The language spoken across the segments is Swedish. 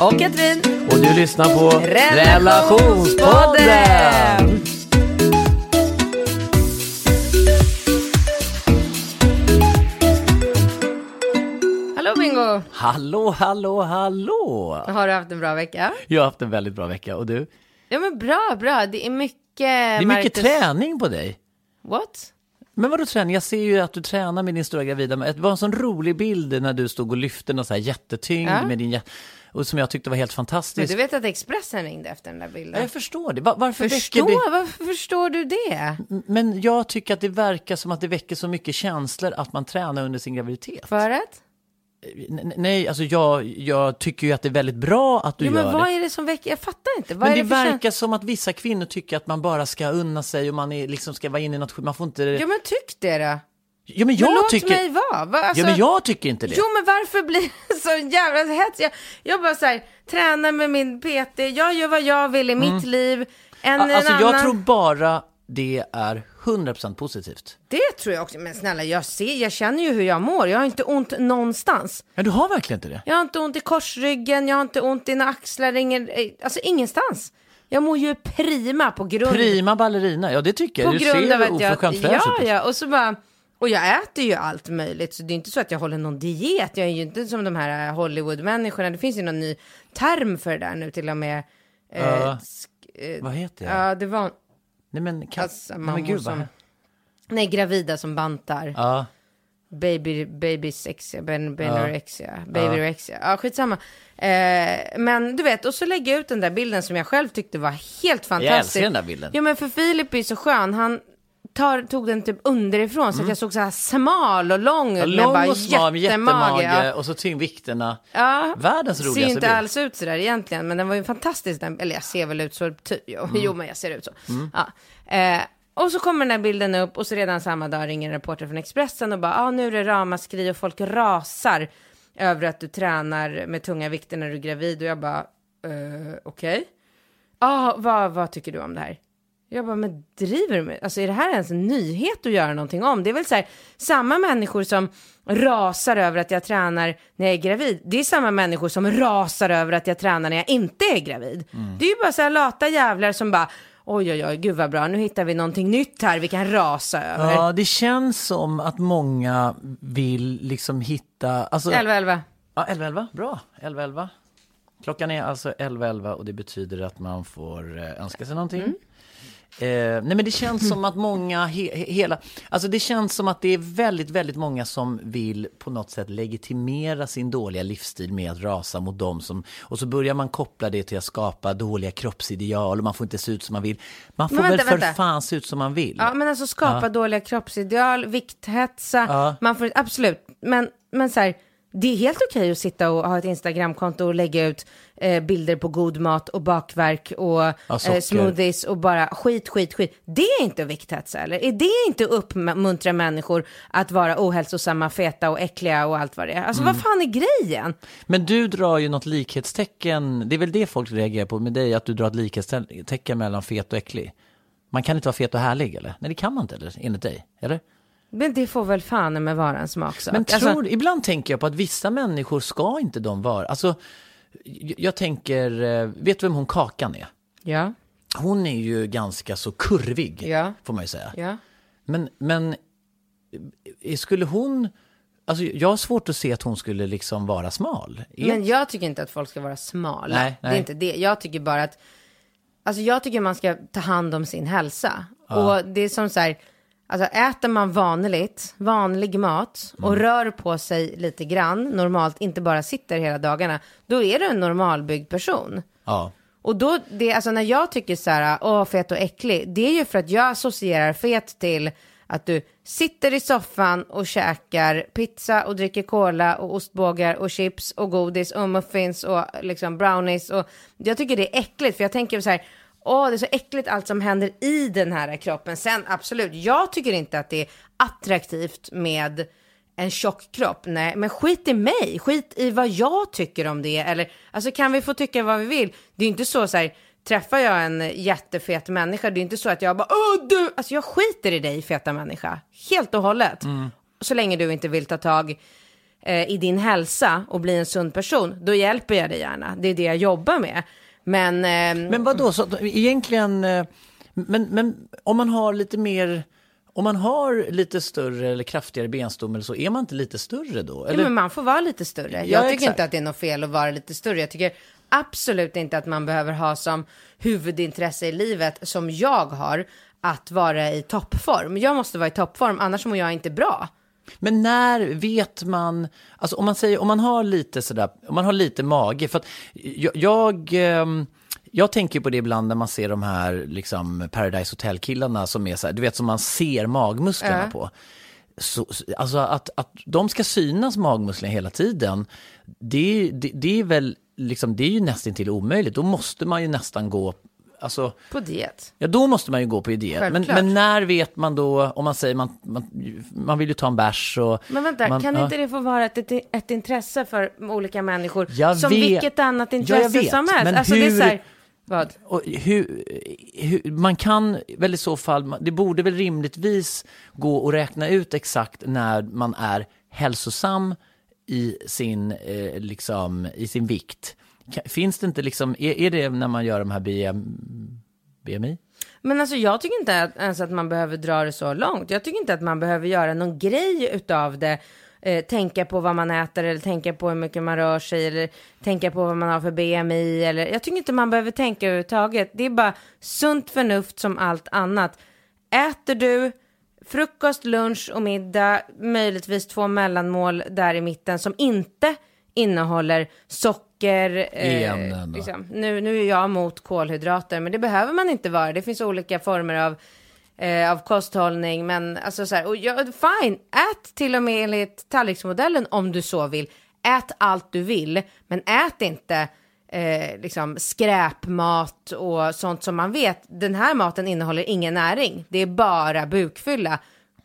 Och Katrin. Och du lyssnar på Relationspodden. Relationspodden. Hallå Bingo! Hallå, hallå, hallå. Har du haft en bra vecka? Jag har haft en väldigt bra vecka. Och du? Ja men bra, bra. Det är mycket... Det är mycket träning på dig. What? Men vadå träning? Jag ser ju att du tränar med din stora gravida. Det var en sån rolig bild när du stod och lyfte något så här jättetyngd Ja. med din och som jag tyckte var helt Men fantastisk. du vet att Expressen ringde efter den där Ja, bilden? jag förstår det. Va- Varför Förstår? det? Varför förstår du det? Men jag tycker att det verkar som att det väcker så mycket känslor att man tränar under sin graviditet. För att? Nej, alltså jag, jag tycker ju att det är väldigt bra att du gör men det. vad är det som väcker? Jag fattar inte. Vad Men det det verkar som att vissa kvinnor tycker att man bara ska unna sig och man är, liksom ska vara inne i något, man får inte... Jo men tyck det då. Ja, men Men jag låt tycker... mig vara. Va, alltså- Ja, men jag tycker inte det. Jo men varför blir det så jävla hets? Jag, jag bara så här, tränar med min PT, jag gör vad jag vill i mitt liv. En, Mm. Alltså en jag annan... tror bara det är 100% positivt. Det tror jag också. Men snälla, jag ser, jag känner ju hur jag mår. Jag har inte ont någonstans. Ja, du har verkligen inte det. Jag har inte ont i korsryggen, jag har inte ont i några axlar, ingen, eh, alltså ingenstans. Jag mår ju prima på grund, Prima ballerina, ja det tycker jag. på Du grund av ser att jag... oförskämt fräsch Ja, ut. ja, och så bara... Och jag äter ju allt möjligt, så det är inte så att jag håller någon diet. Jag är ju inte som de här Hollywood-människorna. Det finns ju någon ny term för det där nu till och med. Ja. sk- eh, Vad heter det? Ja, det var... Nej men, kan... Alltså, Nej, men gud vad... som... Nej, gravida som bantar. Ja. Baby, babysexia, ben, benorexia, babyrexia. Ja, skitsamma. Eh, men du vet, och så lägger jag ut den där bilden som jag själv tyckte var helt fantastisk. Jag älskar den där bilden. Ja, men för Filip är så skön. Han tar, tog den typ underifrån så att jag såg så här smal och lång ut. med Mm. Lång bara och smal med jättemage Ja. och så tyngdvikterna. Ja, Världens ser roligaste ju inte bild. alls ut sådär egentligen, men den var ju fantastisk. Den, eller jag ser väl ut så, ty, jo, Mm. jo men jag ser ut så. Ja. Eh, och så kommer den här bilden upp och så redan samma dag ringer en reporter från Expressen och bara, ah, nu är det ramaskri och folk rasar över att du tränar med tunga vikter när du är gravid. Och jag bara, eh, okej. Ah, vad, vad tycker du om det här? Jag bara, men driver du med? Alltså är det här ens en nyhet att göra någonting om? Det är väl så här, samma människor som rasar över att jag tränar när jag är gravid. Det är samma människor som rasar över att jag tränar när jag inte är gravid. Det är ju bara så här lata jävlar som bara, oj oj oj, gud vad bra, nu hittar vi någonting nytt här vi kan rasa över. Ja, det känns som att många vill liksom hitta... Alltså, 11 11. Ja, 11.11, bra. 11.11. Klockan är alltså 11.11 och det betyder att man får eh, önska sig någonting. Mm. Eh, nej men det känns som att många, he, he, hela, alltså det känns som att det är väldigt, väldigt många som vill på något sätt legitimera sin dåliga livsstil med att rasa mot dem som, och så börjar man koppla det till att skapa dåliga kroppsideal och man får inte se ut som man vill. Man får vänta, väl för vänta. fan se ut som man vill. Ja, men alltså skapa dåliga kroppsideal, vikthetsa, Ja. man får, absolut, men, men så här, det är helt okej att sitta och ha ett Instagramkonto och lägga ut eh, bilder på god mat och bakverk och socker. eh, smoothies och bara skit, skit, skit. Det är inte vikthetsa eller? Är det inte uppmuntra människor att vara ohälsosamma, feta och äckliga och allt vad det är? Alltså Mm. vad fan är grejen? Men du drar ju något likhetstecken, det är väl det folk reagerar på med dig, att du drar ett likhetstecken mellan fet och äcklig. Man kan inte vara fet och härlig eller? Nej det kan man inte eller, enligt dig, eller? Men det får väl fan med vara en smaksak. Men tror, Alltså, ibland tänker jag på att vissa människor ska inte de vara, alltså jag tänker, eh, vet du vem hon Kakan är? ja, Hon är ju ganska så kurvig, Ja. får man ju säga. ja. Men, men eh, skulle hon, alltså jag har svårt att se att hon skulle liksom vara smal. Men jag tycker inte att folk ska vara smala. Nej, Det är nej. inte det. Jag tycker bara att, alltså jag tycker man ska ta hand om sin hälsa. Och det är som så här, alltså äter man vanligt, vanlig mat och Mm. rör på sig lite grann, normalt, inte bara sitter hela dagarna, då är du en normalbyggd person. Ja. Och då, det, alltså när jag tycker så här, åh fet och äcklig, det är ju för att jag associerar fet till att du sitter i soffan och käkar pizza och dricker cola och ostbågar och chips och godis och muffins och liksom brownies och jag tycker det är äckligt för jag tänker så här, åh det är så äckligt allt som händer i den här kroppen. Sen absolut, jag tycker inte att det är attraktivt med en tjock kropp. Nej, men skit i mig. Skit i vad jag tycker om det. Eller, alltså kan vi få tycka vad vi vill? Det är ju inte så så här, träffar jag en jättefet människa, det är inte så att jag bara, åh du, alltså jag skiter i dig feta människa. Helt och hållet. Så länge du inte vill ta tag eh, i din hälsa och bli en sund person, då hjälper jag dig gärna. Det är det jag jobbar med. Men, ehm, Men vad då så egentligen, eh, men, men om man har lite mer, om man har lite större eller kraftigare benstomme så är man inte lite större då? Ja, Eller? men man får vara lite större. Ja, Jag tycker exakt. inte att det är något fel att vara lite större. Jag tycker absolut inte att man behöver ha som huvudintresse i livet, som jag har, att vara i toppform. Jag måste vara i toppform, annars mår jag inte bra. Men när vet man, alltså om man säger, om man har lite sådär, om man har lite mage, för att jag, jag, ehm, jag tänker på det ibland när man ser de här liksom Paradise Hotel-killarna som är så här, du vet som man ser magmusklerna Ja. på. Så- alltså att, att de ska synas magmusklerna hela tiden, det, det, det är väl liksom, det är ju nästan till omöjligt. Då måste man ju nästan gå, alltså På diet. Ja, då måste man ju gå på idé. Men, men när vet man då, om man säger man, man, man vill ju ta en bärs och... Men vänta, man, kan ja. inte det få vara ett, ett, intresse för olika människor? Jag som vet. vilket annat Ja, jag intresse vet, som helst. men alltså det är hur- så här, vad? Och hur, hur, man kan väl i så fall, det borde väl rimligtvis gå att räkna ut exakt när man är hälsosam i sin, eh, liksom, i sin vikt. Finns det inte liksom, är, är det när man gör de här BM, BMI? Men alltså jag tycker inte att, ens att man behöver dra det så långt. Jag tycker inte att man behöver göra någon grej utav det. Eh, tänka på vad man äter eller tänka på hur mycket man rör sig eller tänka på vad man har för BMI eller jag tycker inte man behöver tänka överhuvudtaget. Det är bara sunt förnuft som allt annat. Äter du frukost, lunch och middag, möjligtvis två mellanmål där i mitten som inte innehåller socker. Ämnen då. liksom. nu, nu är jag emot kolhydrater, men det behöver man inte vara. Det finns olika former av, eh, av kosthållning, men alltså så här, och jag, fine, ät till och med enligt tallriksmodellen om du så vill. Ät allt du vill, men ät inte eh, liksom skräpmat och sånt som man vet. Den här maten innehåller ingen näring. Det är bara bukfylla.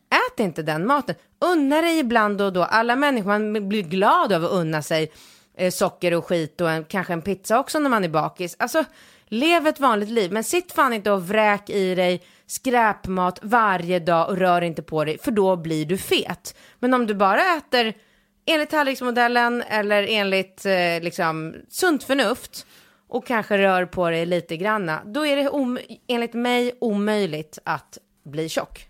Ät inte den maten. Unna dig ibland och då. Alla människor, man blir glad av att unna sig eh, socker och skit och en, kanske en pizza också när man är bakis. Alltså, lev ett vanligt liv. Men sitt fan inte och vräk i dig skräpmat varje dag och rör inte på dig, för då blir du fet. Men om du bara äter enligt tallriksmodellen eller enligt eh, liksom sunt förnuft och kanske rör på dig lite granna, då är det om, enligt mig omöjligt att bli tjock.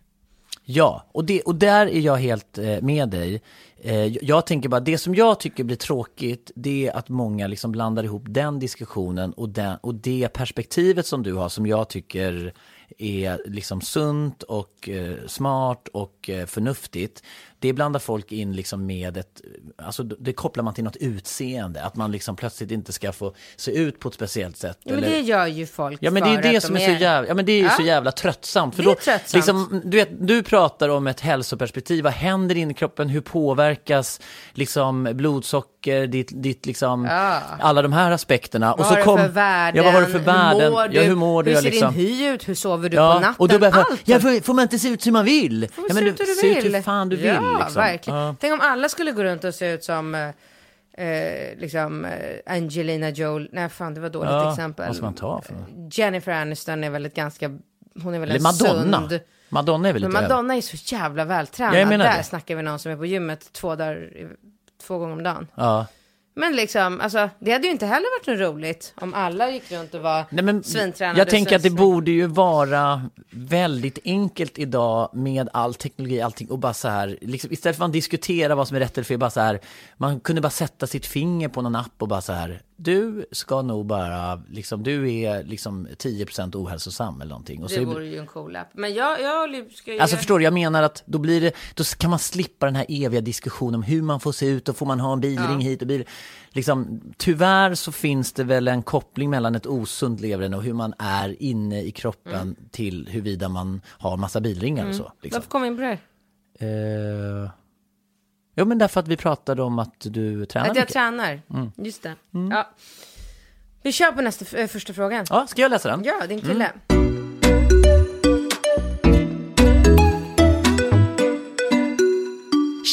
Ja, och, det, och där är jag helt eh, med dig. Eh, jag tänker bara, det som jag tycker blir tråkigt, det är att många liksom blandar ihop den diskussionen och, den, och det perspektivet som du har, som jag tycker är liksom sunt och eh, smart och eh, förnuftigt. Det blandar folk in liksom med ett, alltså det kopplar man till något utseende, att man liksom plötsligt inte ska få se ut på ett speciellt sätt. Ja, men eller- det gör ju folk Ja men det är det som de är så jävla, ja, men det är Ja. så jävla tröttsamt. För Det är då, tröttsamt. Liksom, du, vet, du pratar om ett hälsoperspektiv, vad händer inne i kroppen, hur påverkas liksom, blodsocker, ditt, ditt liksom, Ja. alla de här aspekterna. Vad har du för värden? Ja, vad har du för värden? Hur mår du? Ja, hur mår du? Hur ser liksom. din hy ut? Hur sover du Ja, på natten? och då börjar jag, Allt. ja, får, får man inte se ut som man vill? Får ja, se men ut hur du se ut vill. hur fan du vill. Ja, liksom. verkligen. Ja. Tänk om alla skulle gå runt och se ut som eh, eh, liksom, eh, Angelina Jolie. Nej, fan, det var dåligt Ja, exempel. vad ska man ta för något? Jennifer Aniston är väl ett ganska, hon är väl Eller en Madonna. sund... Madonna är väl Men lite Madonna är så jävla vältränad. Ja, jag menar Där det. snackar vi någon som är på gymmet två dagar, två gånger om dagen. Ja. Men liksom, alltså, det hade ju inte heller varit något roligt om alla gick runt och var Nej, men svintränade. jag tänker att det borde ju vara väldigt enkelt idag med all teknologi, allting och bara så här, liksom, istället för att man diskuterar vad som är rätt eller fel, bara så här, man kunde bara sätta sitt finger på någon app och bara så här, du ska nog bara, liksom, du är liksom 10% ohälsosam eller någonting. Och Det så, vore ju en cool app. Men jag, jag ska ju... Alltså förstår du, jag menar att då blir det, då kan man slippa den här eviga diskussionen om hur man får se ut och får man ha en bilring hit och bil. Liksom, tyvärr så finns det väl en koppling mellan ett osunt leverne och hur man är inne i kroppen Mm. till huruvida man har massa bilringar och så. Liksom. Varför kom vi in på det här? Eh, jo men därför att vi pratade om att du tränar Att jag mycket. tränar. Mm. Just det. Ja. Vi kör på nästa, äh, första frågan. Ja, ska jag läsa den? Ja, din kille.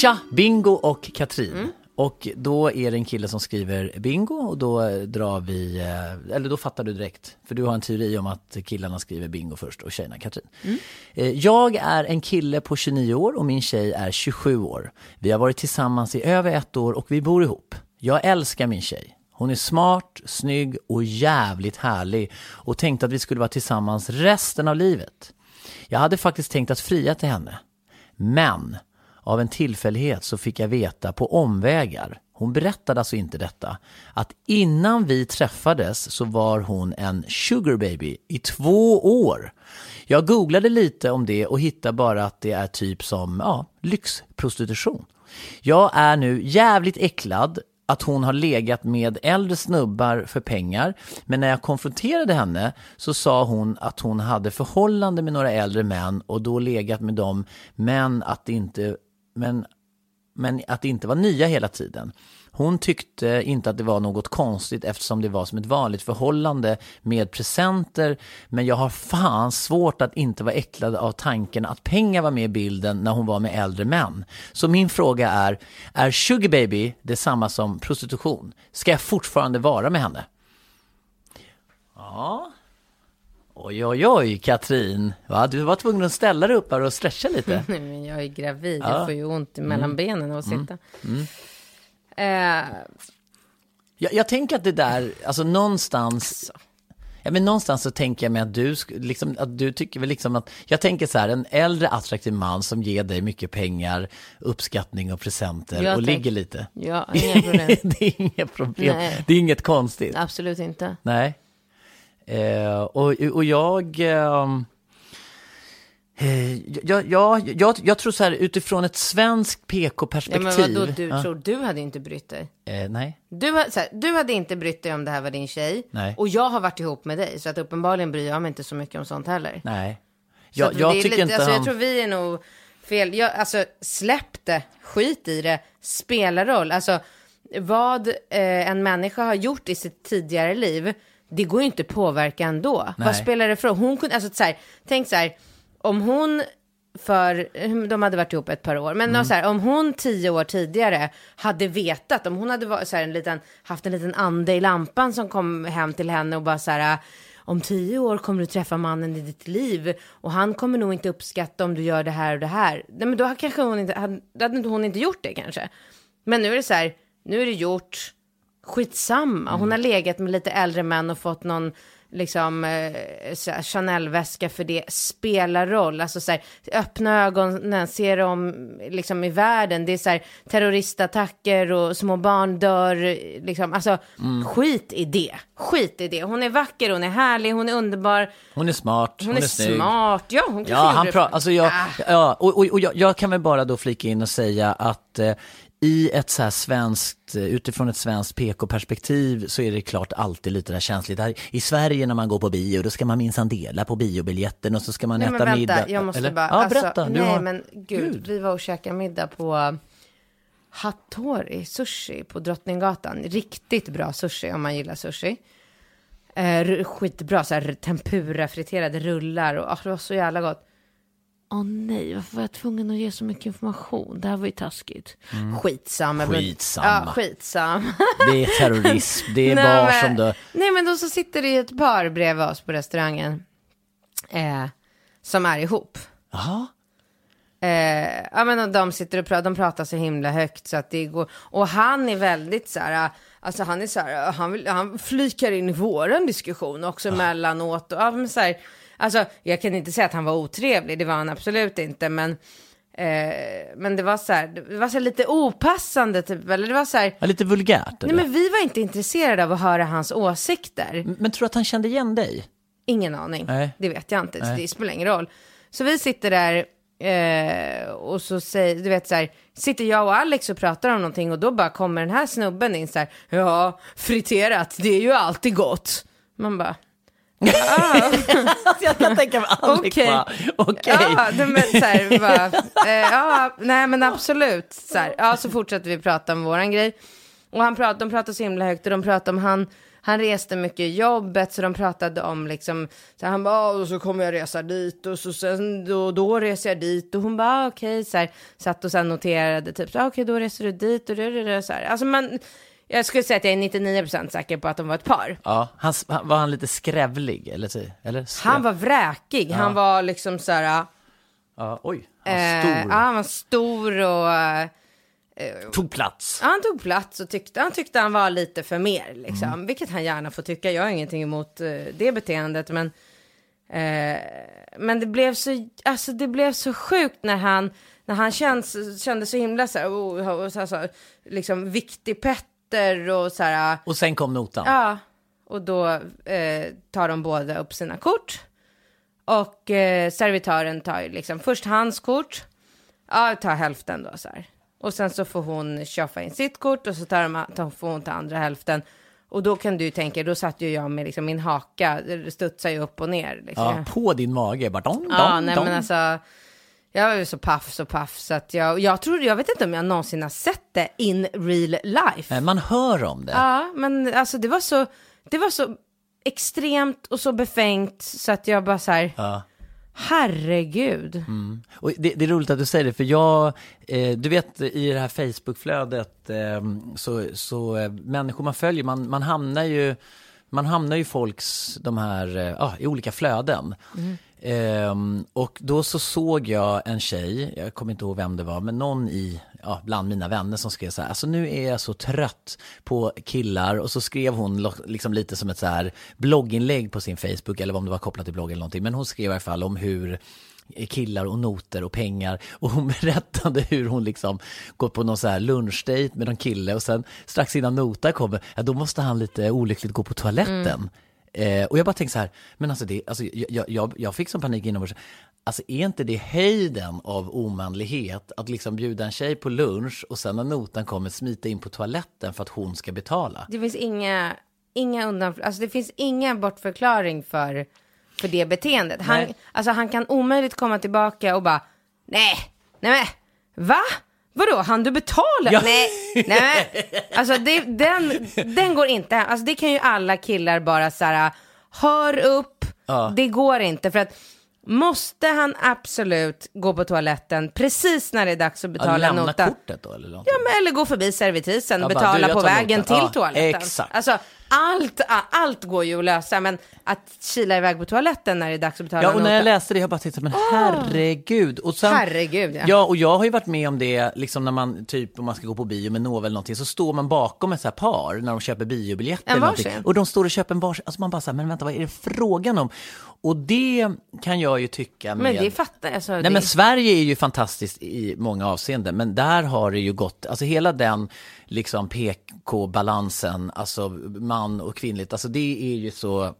Tja, Bingo och Katrin. Mm. Och då är det en kille som skriver bingo och då drar vi, eh, eller då fattar du direkt. För du har en teori om att killarna skriver bingo först och tjejerna Katrin. Eh, Jag är en kille på 29 år och min tjej är 27 år. Vi har varit tillsammans i över ett år och vi bor ihop. Jag älskar min tjej. Hon är smart, snygg och jävligt härlig och tänkte att vi skulle vara tillsammans resten av livet. Jag hade faktiskt tänkt att fria till henne. Men av en tillfällighet så fick jag veta på omvägar, hon berättade alltså inte detta, att innan vi träffades så var hon en sugar baby i två år. Jag googlade lite om det och hittade bara att det är typ som ja, lyxprostitution. Jag är nu jävligt äcklad att hon har legat med äldre snubbar för pengar. Men när jag konfronterade henne så sa hon att hon hade förhållande med några äldre män och då legat med dem, men att det inte, men, men att det inte var nya hela tiden. Hon tyckte inte att det var något konstigt eftersom det var som ett vanligt förhållande med presenter. Men jag har fan svårt att inte vara äcklad av tanken att pengar var med i bilden när hon var med äldre män. Så min fråga är, är sugar baby detsamma som prostitution? Ska jag fortfarande vara med henne? Ja. Oj, oj, oj, Katrin. Va? Du var tvungen att ställa dig upp här och stretcha lite. Nej, men jag är gravid. Ja. Mm. Jag får ju ont mellan benen av att sitta. Eh, Jag, jag tänker att det där, alltså någonstans, ja, men någonstans så tänker jag mig att du, liksom, att du tycker väl liksom att, jag tänker så här, en äldre attraktiv man som ger dig mycket pengar, uppskattning och presenter Ja, och tack. ligger lite. ja, inga problem. det är inget problem, Nej. det är inget konstigt. Absolut inte. Nej. Eh, och, och jag... ehm, eh, jag, jag, jag, jag tror så här utifrån ett svenskt Ja, PK-perspektiv. men vadå, du Ja. tror du hade inte brytt dig? Eh, nej. Du, här, du hade inte brytt dig om det här var din tjej. Nej. Och jag har varit ihop med dig. Så att uppenbarligen bryr jag mig inte så mycket om sånt heller. Nej. Jag, jag tycker lite, inte alltså, han... Jag tror vi är nog fel. Jag, alltså, släpp det. Skit i det. Spelar roll. Alltså, vad eh, en människa har gjort i sitt tidigare liv, det går ju inte att påverka ändå. Nej. Vad spelar det för? Hon kunde, alltså, så här, tänk så här, om hon för, de hade varit ihop ett par år, men Mm. så här, om hon tio år tidigare hade vetat, om hon hade varit, så här, en liten, haft en liten ande i lampan som kom hem till henne och bara så här, om tio år kommer du träffa mannen i ditt liv och han kommer nog inte uppskatta om du gör det här och det här. Nej, men då kanske hon inte, hade, då hade hon inte gjort det kanske. Men nu är det så här, nu är det gjort, skitsamma. Hon har legat med lite äldre män och fått någon liksom eh, Chanel-väska för det spelar roll. Alltså så här, öppna ögonen, se dem liksom i världen. Det är så här terroristattacker och små barn dör. Liksom, alltså skit i det. Skit i det. Hon är vacker, hon är härlig, hon är underbar. Hon är smart, Hon, hon, är, är, snygg. smart. Ja, hon kanske Ja, han för- alltså jag, Ah. ja, och, och, och jag, jag kan väl bara då flika in och säga att eh, i ett så här svenskt, utifrån ett svenskt PK-perspektiv så är det klart alltid lite där känsligt. Här, I Sverige när man går på bio, då ska man minsann dela på biobiljetten och så ska man Nej, äta men vänta, middag. jag måste Eller? bara... Ja, alltså, berätta. nej, har... men gud, Gud. vi var och käkade middag på Hattori sushi på Drottninggatan. Riktigt bra sushi om man gillar sushi. Eh, skitbra, så här tempura, friterade rullar och ah, det var så jävla gott. Åh nej, varför var jag tvungen att ge så mycket information? Det här var ju taskigt. Skitsamma. men- Mm. Skitsamma. Ja, skitsamma. Det är terrorism, det är Nej, barn men- som dör. Nej, men då så sitter det ju ett par bredvid oss på restaurangen. Eh, som är ihop. Jaha. Eh, ja men de sitter och pratar, de pratar så himla högt så att det går. Och han är väldigt så här, Alltså han är så här, han, vill, han flikar in i våran diskussion också ja. mellanåt. Och, ja, men så här, alltså jag kan inte säga att han var otrevlig, det var han absolut inte, men eh, men det var så här, det var så lite opassande typ, eller det var så här. Ja, lite vulgärt. Eller? Nej, men vi var inte intresserade av att höra hans åsikter. Men, men tror du att han kände igen dig? Ingen aning, Nej. det vet jag inte, Nej. det spelar ingen roll. Så vi sitter där Eh, och så säger, du vet så här, sitter jag och Alex och pratar om någonting och då bara kommer den här snubben in så här, ja, friterat, det är ju alltid gott. Man bara, Ah. jag kan tänka mig Alex okay. bara, okej. Okay. Ja, men, så här, bara, eh, ja, nej men absolut. Så här, ja, så fortsätter vi prata om våran grej. Och han prat, de pratar så himla högt och de pratar om han, han reste mycket i jobbet så de pratade om liksom, så han bara, och så kommer jag resa dit och så sen då, då reser jag dit och hon bara, okej, okay, så här, satt och sen noterade typ, okej, okay, då reser du dit och det, det, det, så här. Alltså man, jag skulle säga att jag är 99% säker på att de var ett par. Ja, han, var han lite skrävlig eller? eller skräv... Han var vräkig, ja. han var liksom så här. Ja, oj, han var stor. Eh, ja, han var stor och Eh, tog plats. Han tog plats och tyckte han, tyckte han var lite för mer, liksom. Mm. vilket han gärna får tycka. Jag har ingenting emot uh, det beteendet, men, uh, men det, blev så, alltså, det blev så sjukt när han, när han känns, kände så himla så här, oh, och, så, så, liksom viktig Petter och så här. Och sen kom notan. Ja, och då uh, tar de båda upp sina kort. Och servitören tar liksom först hans kort, ja, tar hälften då så här. Och sen så får hon köpa in sitt kort och så tar, de, får hon ta andra hälften. Och då kan du tänka, då satt ju jag med liksom min haka, studsar ju upp och ner. Liksom. Ja, på din mage, bara dong, dong, Ja, nej dong. men alltså, jag var ju så paff, så paff, så att jag, jag tror, jag vet inte om jag någonsin har sett det in real life. Man hör om det. Ja, men alltså det var så, det var så extremt och så befängt så att jag bara så här, ja. Herregud. Mm. Och det, det, är roligt att du säger det, för jag, eh, du vet i det här Facebookflödet, eh, så, så eh, människor man följer, man, man hamnar ju, man hamnar ju folks, de här, eh, i olika flöden. Mm. Um, och då så såg jag en tjej, jag kommer inte ihåg vem det var, men någon i, ja, bland mina vänner som skrev så här, alltså nu är jag så trött på killar och så skrev hon liksom lite som ett så här blogginlägg på sin Facebook eller om det var kopplat till blogg eller någonting, men hon skrev i alla fall om hur killar och noter och pengar och hon berättade hur hon liksom gått på någon så här lunchdate med någon kille och sen strax innan notar kommer, ja då måste han lite olyckligt gå på toaletten. Mm. Eh, och jag bara tänkte så här, men alltså, det, alltså jag, jag, jag fick som panik inombords. Alltså är inte det höjden av omanlighet att liksom bjuda en tjej på lunch och sen när notan kommer smita in på toaletten för att hon ska betala? Det finns inga, inga undan, alltså det finns ingen bortförklaring för, för det beteendet. Han, alltså han kan omöjligt komma tillbaka och bara, nej, nej men, va? Vadå, han du betala? Ja. Nej, nej alltså det, den, den går inte. Alltså det kan ju alla killar bara så här, hör upp, ja. det går inte. För att måste han absolut gå på toaletten precis när det är dags att betala ja, lämna notan? kortet då eller någonting. Ja, men, eller gå förbi servitrisen, ja, betala bara, på vägen notan. till toaletten. Exakt. Alltså, allt, allt går ju att lösa, men att kila iväg på toaletten när det är dags att betala Ja, och när jag läste det, jag bara tänkte, men herregud. Och sen, herregud, ja. ja. och jag har ju varit med om det, liksom när man, typ om man ska gå på bio med Nova eller någonting, så står man bakom ett så här par när de köper biobiljetter. Och de står och köper en varsin, alltså man bara så här, men vänta, vad är det frågan om? Och det kan jag ju tycka med... Men det fattar jag. Alltså, Nej, det... men Sverige är ju fantastiskt i många avseenden, men där har det ju gått, alltså hela den liksom PK-balansen, alltså man och kvinnligt, alltså det är ju så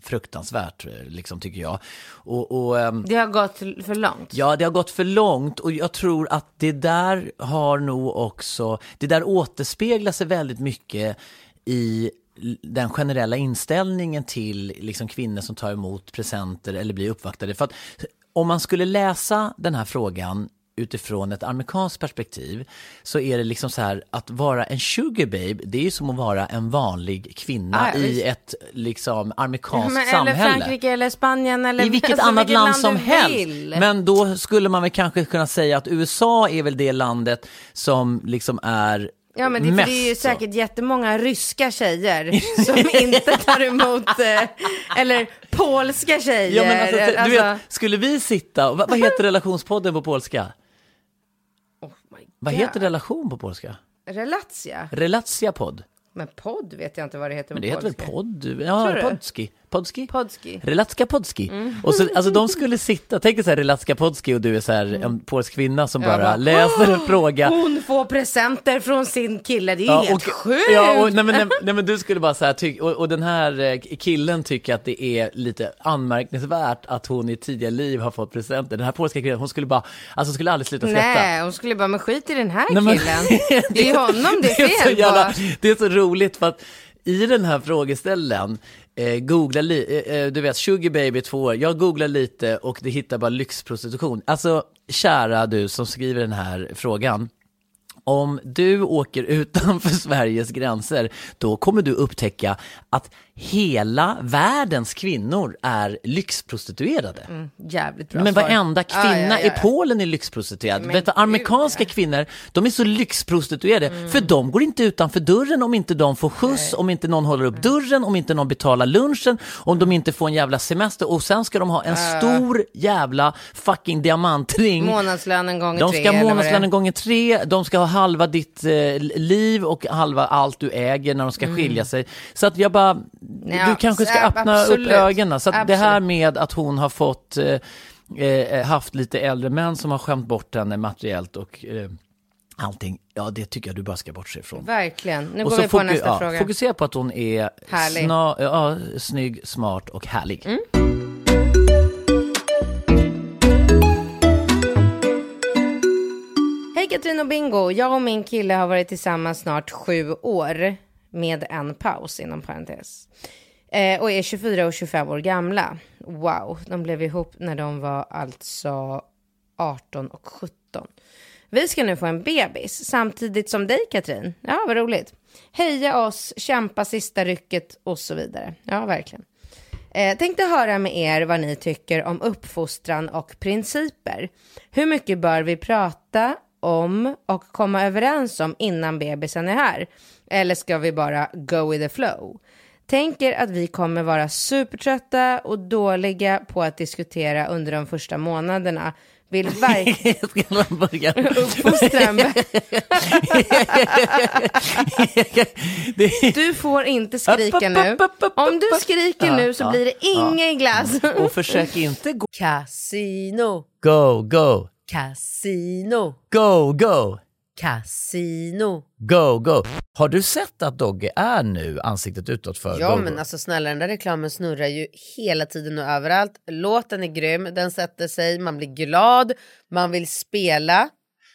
fruktansvärt, liksom, tycker jag. Och, och, ehm, det har gått för långt. Ja, det har gått för långt och jag tror att det där har nog också, det där återspeglar sig väldigt mycket i den generella inställningen till liksom kvinnor som tar emot presenter eller blir uppvaktade. För att om man skulle läsa den här frågan utifrån ett amerikanskt perspektiv så är det liksom så här att vara en sugar babe, det är ju som att vara en vanlig kvinna ah, ja, i ett liksom amerikanskt men, samhälle. Eller Frankrike eller Spanien eller I vilket alltså, annat land, land som helst. Vill. Men då skulle man väl kanske kunna säga att USA är väl det landet som liksom är Ja men det, det är ju säkert jättemånga ryska tjejer som inte tar emot, eh, eller polska tjejer. Ja, men alltså, du alltså... vet, skulle vi sitta, vad, vad heter relationspodden på polska? Oh vad heter relation på polska? Relatia. Relatia podd. Men podd vet jag inte vad det heter Men på det heter väl polska. podd? Ja, Tror du? Podski. Podski? Relatska Podski. Och så, alltså de skulle sitta, tänk dig så här Relatska Podski och du är så här en polsk kvinna som bara, bara, läser en fråga. Hon får presenter från sin kille, det är Ja, helt och, sjukt! ja, och, nej, men, nej, nej men du skulle bara så här, ty, och, och den här eh, killen tycker att det är lite anmärkningsvärt att hon i tidiga liv har fått presenter. Den här polska kvinnan, hon skulle bara, alltså skulle aldrig sluta skratta. Nej, hon skulle bara, men skit i den här Nej, men- killen. det är honom det är så fel jävla, på. det är så roligt för att i den här frågeställningen, eh, googla li, eh, eh, du vet, sugar baby två år, jag googlar lite och det hittar bara lyxprostitution. Alltså, kära du som skriver den här frågan, om du åker utanför Sveriges gränser, då kommer du upptäcka att hela världens kvinnor är lyxprostituerade. Jävligt bra Men svar. varenda Ja, kvinna ja, ja, ja. i Polen är lyxprostituerad. Men Vet du, amerikanska kvinnor, de är så lyxprostituerade, Mm. för de går inte utanför dörren om inte de får skjuts, om inte någon håller upp dörren, om inte någon betalar lunchen, om de inte får en jävla semester och sen ska de ha en stor jävla fucking diamantring. Månadslönen gånger De tre. ska ha månadslönen gånger tre, de ska ha halva ditt eh, liv och halva allt du äger när de ska skilja sig. Så att jag bara, Ja, du kanske ska Mm. öppna absolut. upp ögonen. Så att det här med att hon har fått eh, eh, haft lite äldre män som har skämt bort henne materiellt och eh, allting, ja det tycker jag du bara ska bortse ifrån. Verkligen. Nu och går vi på nästa ja, fråga. fokusera på att hon är sna- ja, snygg, smart och härlig. Mm. Katrin och Bingo! Jag och min kille har varit tillsammans snart sju år med en paus inom parentes. Eh, och är 24 och 25 år gamla. Wow, de blev ihop när de var alltså 18 och 17. Vi ska nu få en bebis samtidigt som dig Katrin. Ja, vad roligt. Heja oss, kämpa sista rycket och så vidare. Ja, verkligen. Eh, tänkte höra med er vad ni tycker om uppfostran och principer. Hur mycket bör vi prata om och komma överens om innan bebisen är här? Eller ska vi bara go with the flow? Tänker att vi kommer vara supertrötta och dåliga på att diskutera under de första månaderna. Vill verkligen uppfostra Du får inte skrika nu. Om du skriker nu så blir det ingen glass. och försök inte gå, Casino, go, go, casino, go, go. casino. Go, go. Har du sett att Dogge är nu ansiktet utåt för Ja Go, men Go? alltså snälla den där reklamen snurrar ju hela tiden och överallt. Låten är grym, den sätter sig, man blir glad, man vill spela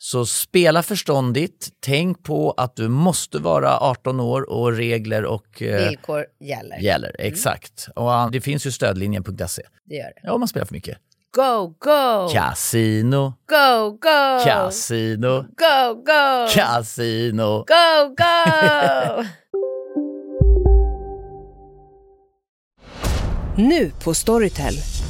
Så spela förståndigt, tänk på att du måste vara 18 år och regler och eh, Villkor gäller. gäller. Exakt. Och ah, det finns ju stödlinjen.se. Det gör det. Ja, om man spelar för mycket. Go, go! Casino, Go, go! casino, Go, go! casino. Go, go! Nu på Storytel.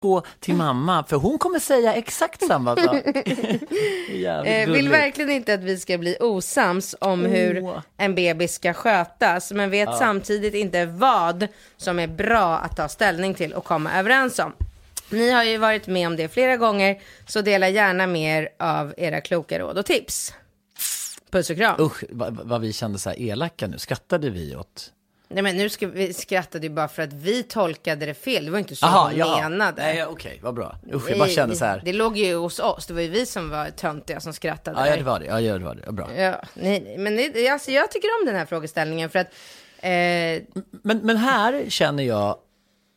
Gå till mamma, för hon kommer säga exakt samma sak. Eh, vill verkligen inte att vi ska bli osams om hur Åh. en bebis ska skötas, men vet samtidigt inte vad som är bra att ta ställning till och komma överens om. Ni har ju varit med om det flera gånger, så dela gärna mer av era kloka råd och tips. Puss och kram. Usch, vad, vad vi kände så här elaka nu. Skrattade vi åt Nej men nu ska vi skrattade ju bara för att vi tolkade det fel. Det var inte så Jaha, hon jaha. menade. Nej, okej, vad bra. Usch, jag bara kände så här. Det, låg ju hos oss. Det var ju vi som var töntiga som skrattade. Ja, ja, det var det. Ja, ja, det var det. Ja, bra. Ja, nej, men det, alltså, jag tycker om den här frågeställningen för att eh, Men, men här känner jag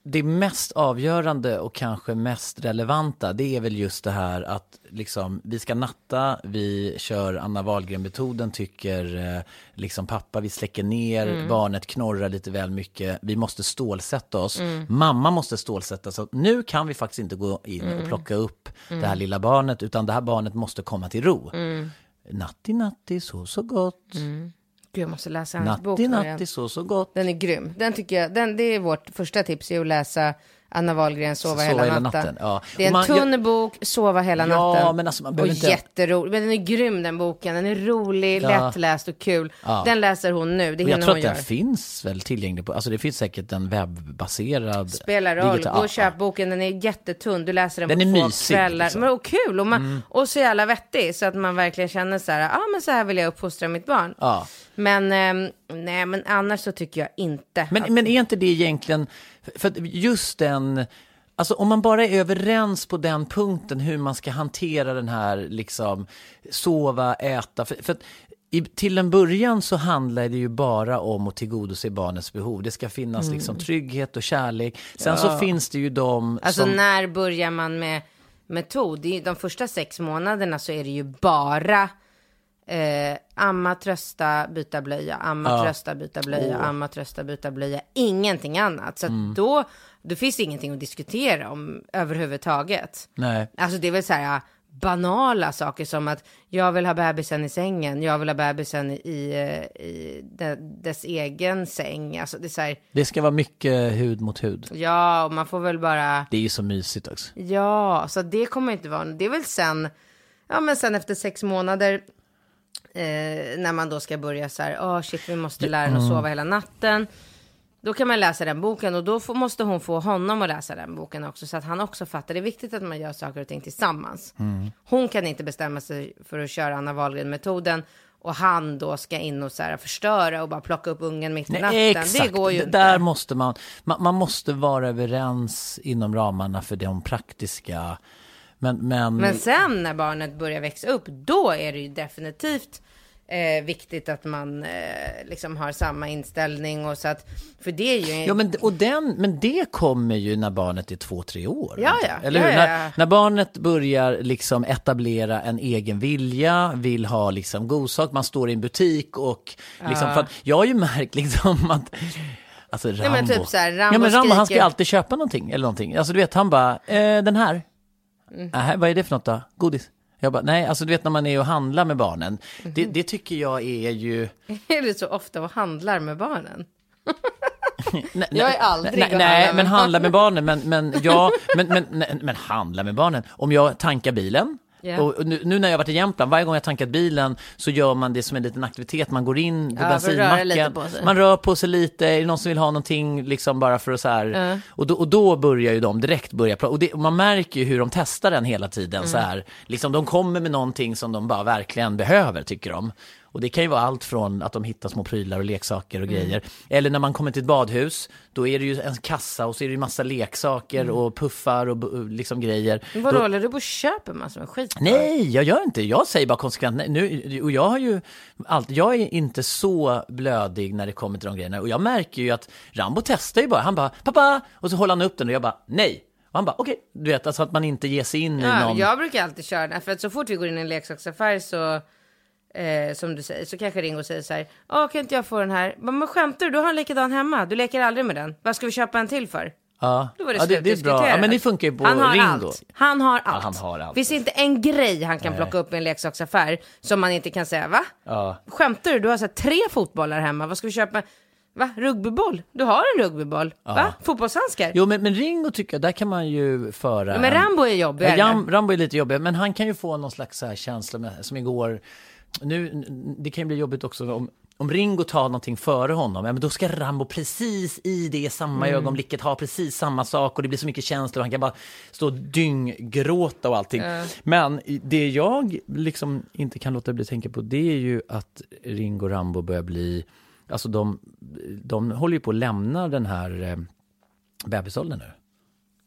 det mest avgörande och kanske mest relevanta, det är väl just det här att liksom, vi ska natta, vi kör Anna Wahlgren-metoden, tycker eh, liksom pappa, vi släcker ner, barnet knorrar lite väl mycket, vi måste stålsätta oss. Mamma måste stålsätta sig, nu kan vi faktiskt inte gå in och plocka upp det här lilla barnet, utan det här barnet måste komma till ro. Natti, natti, så, så gott. Gud, jag måste läsa hans bok. Natti, natti, så, så gott. Den är grym. Den tycker jag, den, det är vårt första tips, är att läsa Anna Wahlgrens Sova, hela, natten. ja. Det är en man- tunn bok, Sova hela Ja, natten. men alltså man och inte- jätterolig. Men den är grym den boken. Den är rolig, Ja. lättläst och kul. Ja. Den läser hon nu. Det Och jag hinner tror hon att den göra. finns väl tillgänglig på, alltså det finns säkert en webbaserad. Spelar roll. Gå och köp boken. Den är jättetunn. Du läser den, Den på är två mysig, kvällar. liksom. Mm. Men, och kul. Och, man, och så jävla vettig. Så att man verkligen känner så här. Ja, ah, men så här vill jag uppfostra mitt barn. Ja. Men, ehm, nej, men annars så tycker jag inte. att- Men, men är inte det egentligen, för just den, alltså om man bara är överens på den punkten hur man ska hantera den här, liksom, sova, äta, för, för i, till en början så handlar det ju bara om att tillgodose barnets behov. Det ska finnas Mm. liksom trygghet och kärlek. Sen så finns det ju de Alltså som... när börjar man med metod? Är, de första sex månaderna så är det ju bara eh, amma, trösta, byta blöja, amma, Ja. trösta, byta blöja, Åh. amma, trösta, byta blöja. Ingenting annat. Så Mm. då, då finns det ingenting att diskutera om överhuvudtaget. Nej. Alltså det är väl så här banala saker som att jag vill ha bebisen i sängen, jag vill ha bebisen i, i, i de, dess egen säng. Alltså det är så här, Det ska vara mycket hud mot hud. ja, och man får väl bara... Det är ju så mysigt också. Ja, så det kommer inte vara, det är väl sen, ja men sen efter sex månader, eh, när man då ska börja så här, åh shit vi måste lära den att sova hela natten. Då kan man läsa den boken och då får, måste hon få honom att läsa den boken också så att han också fattar. Det är viktigt att man gör saker och ting tillsammans. Hon kan inte bestämma sig för att köra Anna Wahlgren-metoden och han då ska in och så här förstöra och bara plocka upp ungen mitt i natten. Nej, exakt. Det går ju inte. Där måste man, man, man måste vara överens inom ramarna för de praktiska. Men, men, Men sen när barnet börjar växa upp, då är det ju definitivt eh, viktigt att man eh, liksom har samma inställning och så att, för det är ju... Ja, men, och den, men det kommer ju när barnet är två, tre år. Ja, ja. Eller Ja, hur? ja, ja. När, när barnet börjar liksom etablera en egen vilja, vill ha liksom godsak, man står i en butik och liksom, för att jag har ju märkt liksom att Alltså Rambo. men typ så här, Rambo ja, men Rambo han ska alltid köpa någonting eller någonting. Alltså du vet, han bara, eh, den här. Mm. Nähä, vad är det för något då? Godis? Jag bara, nej, alltså du vet när man är och handlar med barnen. Det, Mhm. det tycker jag är ju... Är det så ofta och handlar med barnen? Nej, Jag är aldrig nej, nej, handlar men med handla med barnen, men, men ja, men, men, nej, men handla med barnen. Om jag tankar bilen, Ja. och nu, nu när jag varit i Jämtland, varje gång jag tankat bilen så gör man det som en liten aktivitet. Man går in på Ja, bensinmacken, man rör på sig lite, är det någon som vill ha någonting liksom bara för att så här, och, då, och då börjar ju de direkt börja och, det, och man märker ju hur de testar den hela tiden så Mm. här, liksom de kommer med någonting som de bara verkligen behöver tycker de. Och det kan ju vara allt från att de hittar små prylar och leksaker och Mm. grejer. Eller när man kommer till ett badhus, då är det ju en kassa och så är det ju massa leksaker och puffar och liksom grejer. Mm. Vadå, Då- håller du på och köper massor med skit? Nej, jag gör inte. Jag säger bara konsekvent nej. Nu, och jag har ju allt, jag är inte så blödig när det kommer till de grejerna. Och jag märker ju att Rambo testar ju bara. Han bara, pappa! Och så håller han upp den och jag bara, nej. Och han bara, okej. Du vet, alltså att man inte ger sig in i Ja, någon... jag brukar alltid köra den, för att så fort vi går in i en leksaksaffär så, eh, som du säger, så kanske Ringo säger så här, ja kan inte jag få den här? Men skämtar du? Du har en likadan hemma, du leker aldrig med den. Vad ska vi köpa en till för? Ja, Då var det ja det, det är bra. Ja, men det funkar ju på han har Ringo. Allt. Han har allt. han har allt. Finns inte en grej han kan plocka upp i en leksaksaffär som man inte kan säga, va? Ja. Skämtar du? Du har så tre fotbollar hemma, vad ska vi köpa? Va? Rugbyboll? Du har en rugbyboll. Va? Fotbollshandskar? Jo, men, men Ringo tycker jag, där kan man ju föra... Men en- Rambo är jobbigare. Ja, Ram, Rambo är lite jobbig, men han kan ju få någon slags så här känsla med, som igår. Nu, det kan ju bli jobbigt också om, om Ringo tar någonting före honom, ja, men då ska Rambo precis i det samma Mm. ögonblicket ha precis samma sak och det blir så mycket känslor och han kan bara stå och dynggråta och allting. Men i- det jag liksom inte kan låta bli att tänka på det är ju att Ringo och Rambo börjar bli alltså de, de håller ju på att lämna den här eh, bebisåldern nu.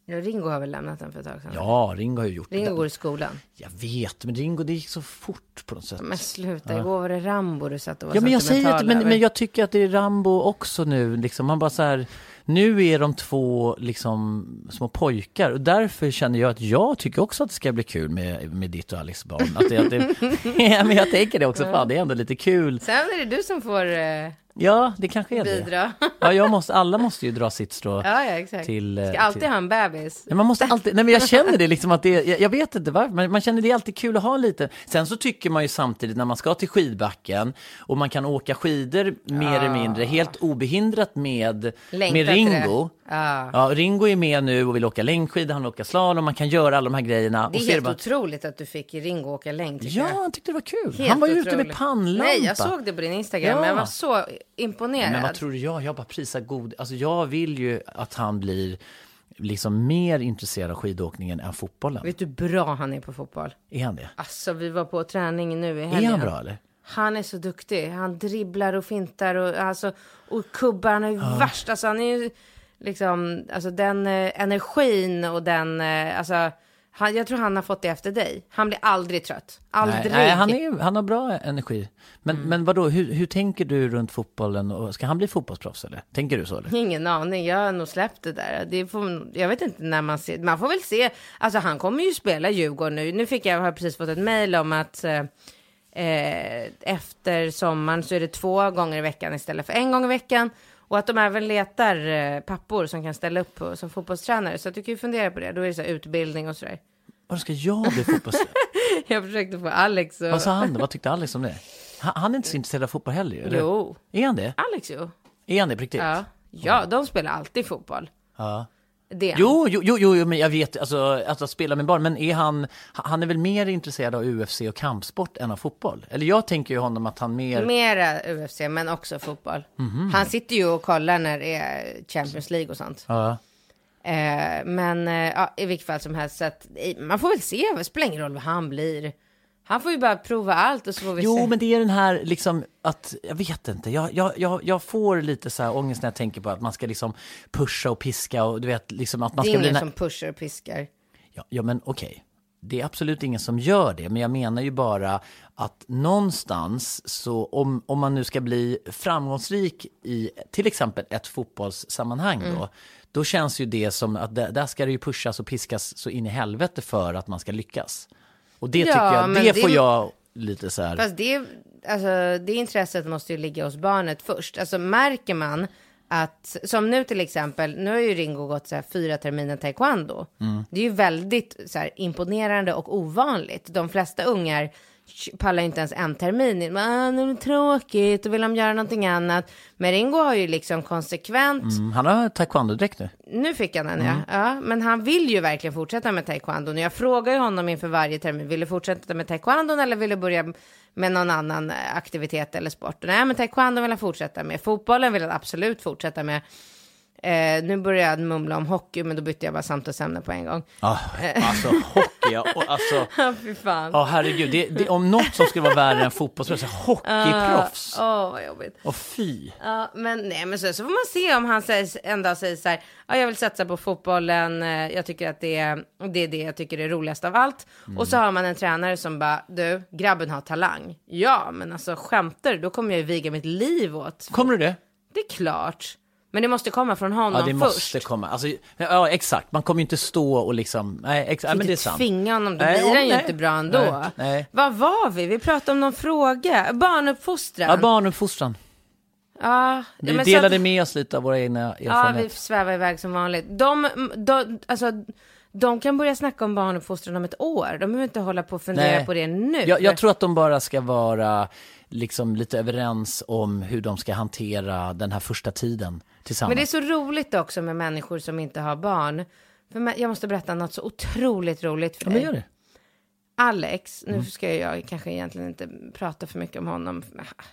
Ja, Ringo har väl lämnat den för ett tag sedan? Ja, Ringo har ju gjort Ringo det. går i skolan. Jag vet, men Ringo det gick så fort på något sätt. Men sluta, igår var det Rambo du satt och var Ja men jag säger inte, men, över. men jag tycker att det är Rambo också nu. Liksom, man bara så här, nu är de två liksom små pojkar och därför känner jag att jag tycker också att det ska bli kul med, med ditt och Alice barn. Att det, att det, ja, men jag tänker det också, fan det är ändå lite kul. Sen är det du som får eh, Ja, det kanske är det. bidra. Ja, jag måste, alla måste ju dra sitt strå. ja, ja, exakt. Till, eh, Ska alltid till- ha en bebis. Nej, man måste alltid, nej men jag känner det liksom att det, jag, jag vet inte varför, men man känner det är alltid kul att ha lite. Sen så tycker man ju samtidigt när man ska till skidbacken och man kan åka skidor mer eller mindre helt obehindrat med, med det. Ringo. Ja. Ja, Ringo är med nu och vill åka längdskidor, han vill åka slalom, man kan göra alla de här grejerna. Det är helt bara, otroligt att du fick Ringo åka längd Ja, han tyckte det var kul. Helt han var ju ute med pannlampa. Nej, jag såg det på din Instagram, Ja. men jag var så imponerad. Men vad tror du jag? Jag bara prisar god. Alltså jag vill ju att han blir liksom mer intresserad av skidåkningen än fotbollen. Vet du hur bra han är på fotboll? Är han det? Alltså, vi var på träning nu i Är helgen. han bra eller? Han är så duktig. Han dribblar och fintar och, alltså, och kubbar. Han är ju värst. Alltså, han är ju liksom, alltså den eh, energin och den, eh, alltså, han, jag tror han har fått det efter dig. Han blir aldrig trött. Aldrig. Nej, nej han, är, han har bra energi. Men, men vadå, hur, hur tänker du runt fotbollen? Och ska han bli fotbollsproffs eller? Tänker du så eller? Ingen aning, jag har nog släppt det där. Det får, jag vet inte när man ser, man får väl se. Alltså han kommer ju spela Djurgården nu. Nu fick jag, har precis fått ett mejl om att eh, eh, efter sommaren så är det två gånger i veckan istället för en gång i veckan. Och att de även letar eh, pappor som kan ställa upp på, som fotbollstränare. Så att du kan ju fundera på det. Då är det så här utbildning och sådär. Vad ska jag bli fotbollstränare? Jag försökte få Alex och... Vad sa han då? Vad tyckte Alex om det? Han, han är inte så intresserad av fotboll heller eller? Jo, Är han det? Alex jo. Är han det på riktigt? Ja. ja, de spelar alltid fotboll. Ja. Det. Jo, jo, jo, jo, men jag vet, alltså att att spela med barn, men är han, han är väl mer intresserad av UFC och kampsport än av fotboll? Eller jag tänker ju honom att han mer... Mera UFC, men också fotboll. Mhm. Han sitter ju och kollar när det är Champions League och sånt. Ja. Eh, men eh, ja, i vilket fall som helst, så att, man får väl se, det spelar ingen roll vad han blir. Han får ju bara prova allt och så får vi Jo, se. men det är den här liksom att, jag vet inte, jag, jag, jag, jag får lite så här ångest när jag tänker på att man ska liksom pusha och piska och du vet liksom att man det är ska bli... ingen nä- som pushar och piskar. Ja, ja men okej. Det är absolut ingen som gör det, men jag menar ju bara att någonstans så om, om man nu ska bli framgångsrik i till exempel ett fotbollssammanhang Mm. då, då känns ju det som att där ska det ju pushas och piskas så in i helvete för att man ska lyckas. Och det Ja, tycker jag, det det- får jag lite så här... Fast det, alltså, det intresset måste ju ligga hos barnet först. Alltså märker man att, som nu till exempel, nu har ju Ringo gått så här fyra terminer taekwondo. Det är ju väldigt så här, imponerande och ovanligt. De flesta ungar pallar inte ens en termin. Man, det är tråkigt, då vill de göra någonting annat. Men Ringo har ju liksom konsekvent Mm, han har taekwondo-dräkt nu. nu fick han den Mm. ja. ja. Men han vill ju verkligen fortsätta med taekwondo. Jag frågar ju honom inför varje termin, vill du fortsätta med taekwondo eller vill du börja med någon annan eh, aktivitet eller sport? Nej, men taekwondo vill han fortsätta med. Fotbollen vill han absolut fortsätta med. Eh, nu börjar jag mumla om hockey, men då bytte jag bara samtalsämne på en gång. Ah, alltså hockey, ja, och alltså... Ja, fan. Ja, herregud. Det, det, om något som skulle vara värre än fotbollsproffs, så hockeyproffs. Åh, vad jobbigt. Och fy. Ja, men nej, men så, så får man se om han säger, en dag säger så här, ja, jag vill satsa på fotbollen, eh, jag tycker att det är, det är det jag tycker är roligast av allt. Och så har man en tränare som bara, du, grabben har talang. Ja, men alltså skämtar du? Då kommer jag ju viga mitt liv åt. Kommer du det? Det är klart. Men det måste komma från honom Ja, det först. måste komma. Alltså, ja, exakt. Man kommer ju inte stå och liksom... Nej, ex, ja, men det är sant. tvinga honom, då blir han ju nej. inte bra ändå. Nej, nej. Vad var vi? Vi pratade om någon fråga. Barnuppfostran. Ja, barnuppfostran. Ja, Vi delade att- med oss lite av våra egna Ja, vi erfarenheter. svävar iväg som vanligt. De, de, alltså, de kan börja snacka om barnuppfostran om ett år. De behöver inte hålla på och fundera Nej. på det nu. jag, jag tror att de bara ska vara liksom lite överens om hur de ska hantera den här första tiden tillsammans. Men det är så roligt också med människor som inte har barn. För jag måste berätta något så otroligt roligt för Ja, dig. men gör det. Alex, nu Mm. ska jag kanske egentligen inte prata för mycket om honom. Ah,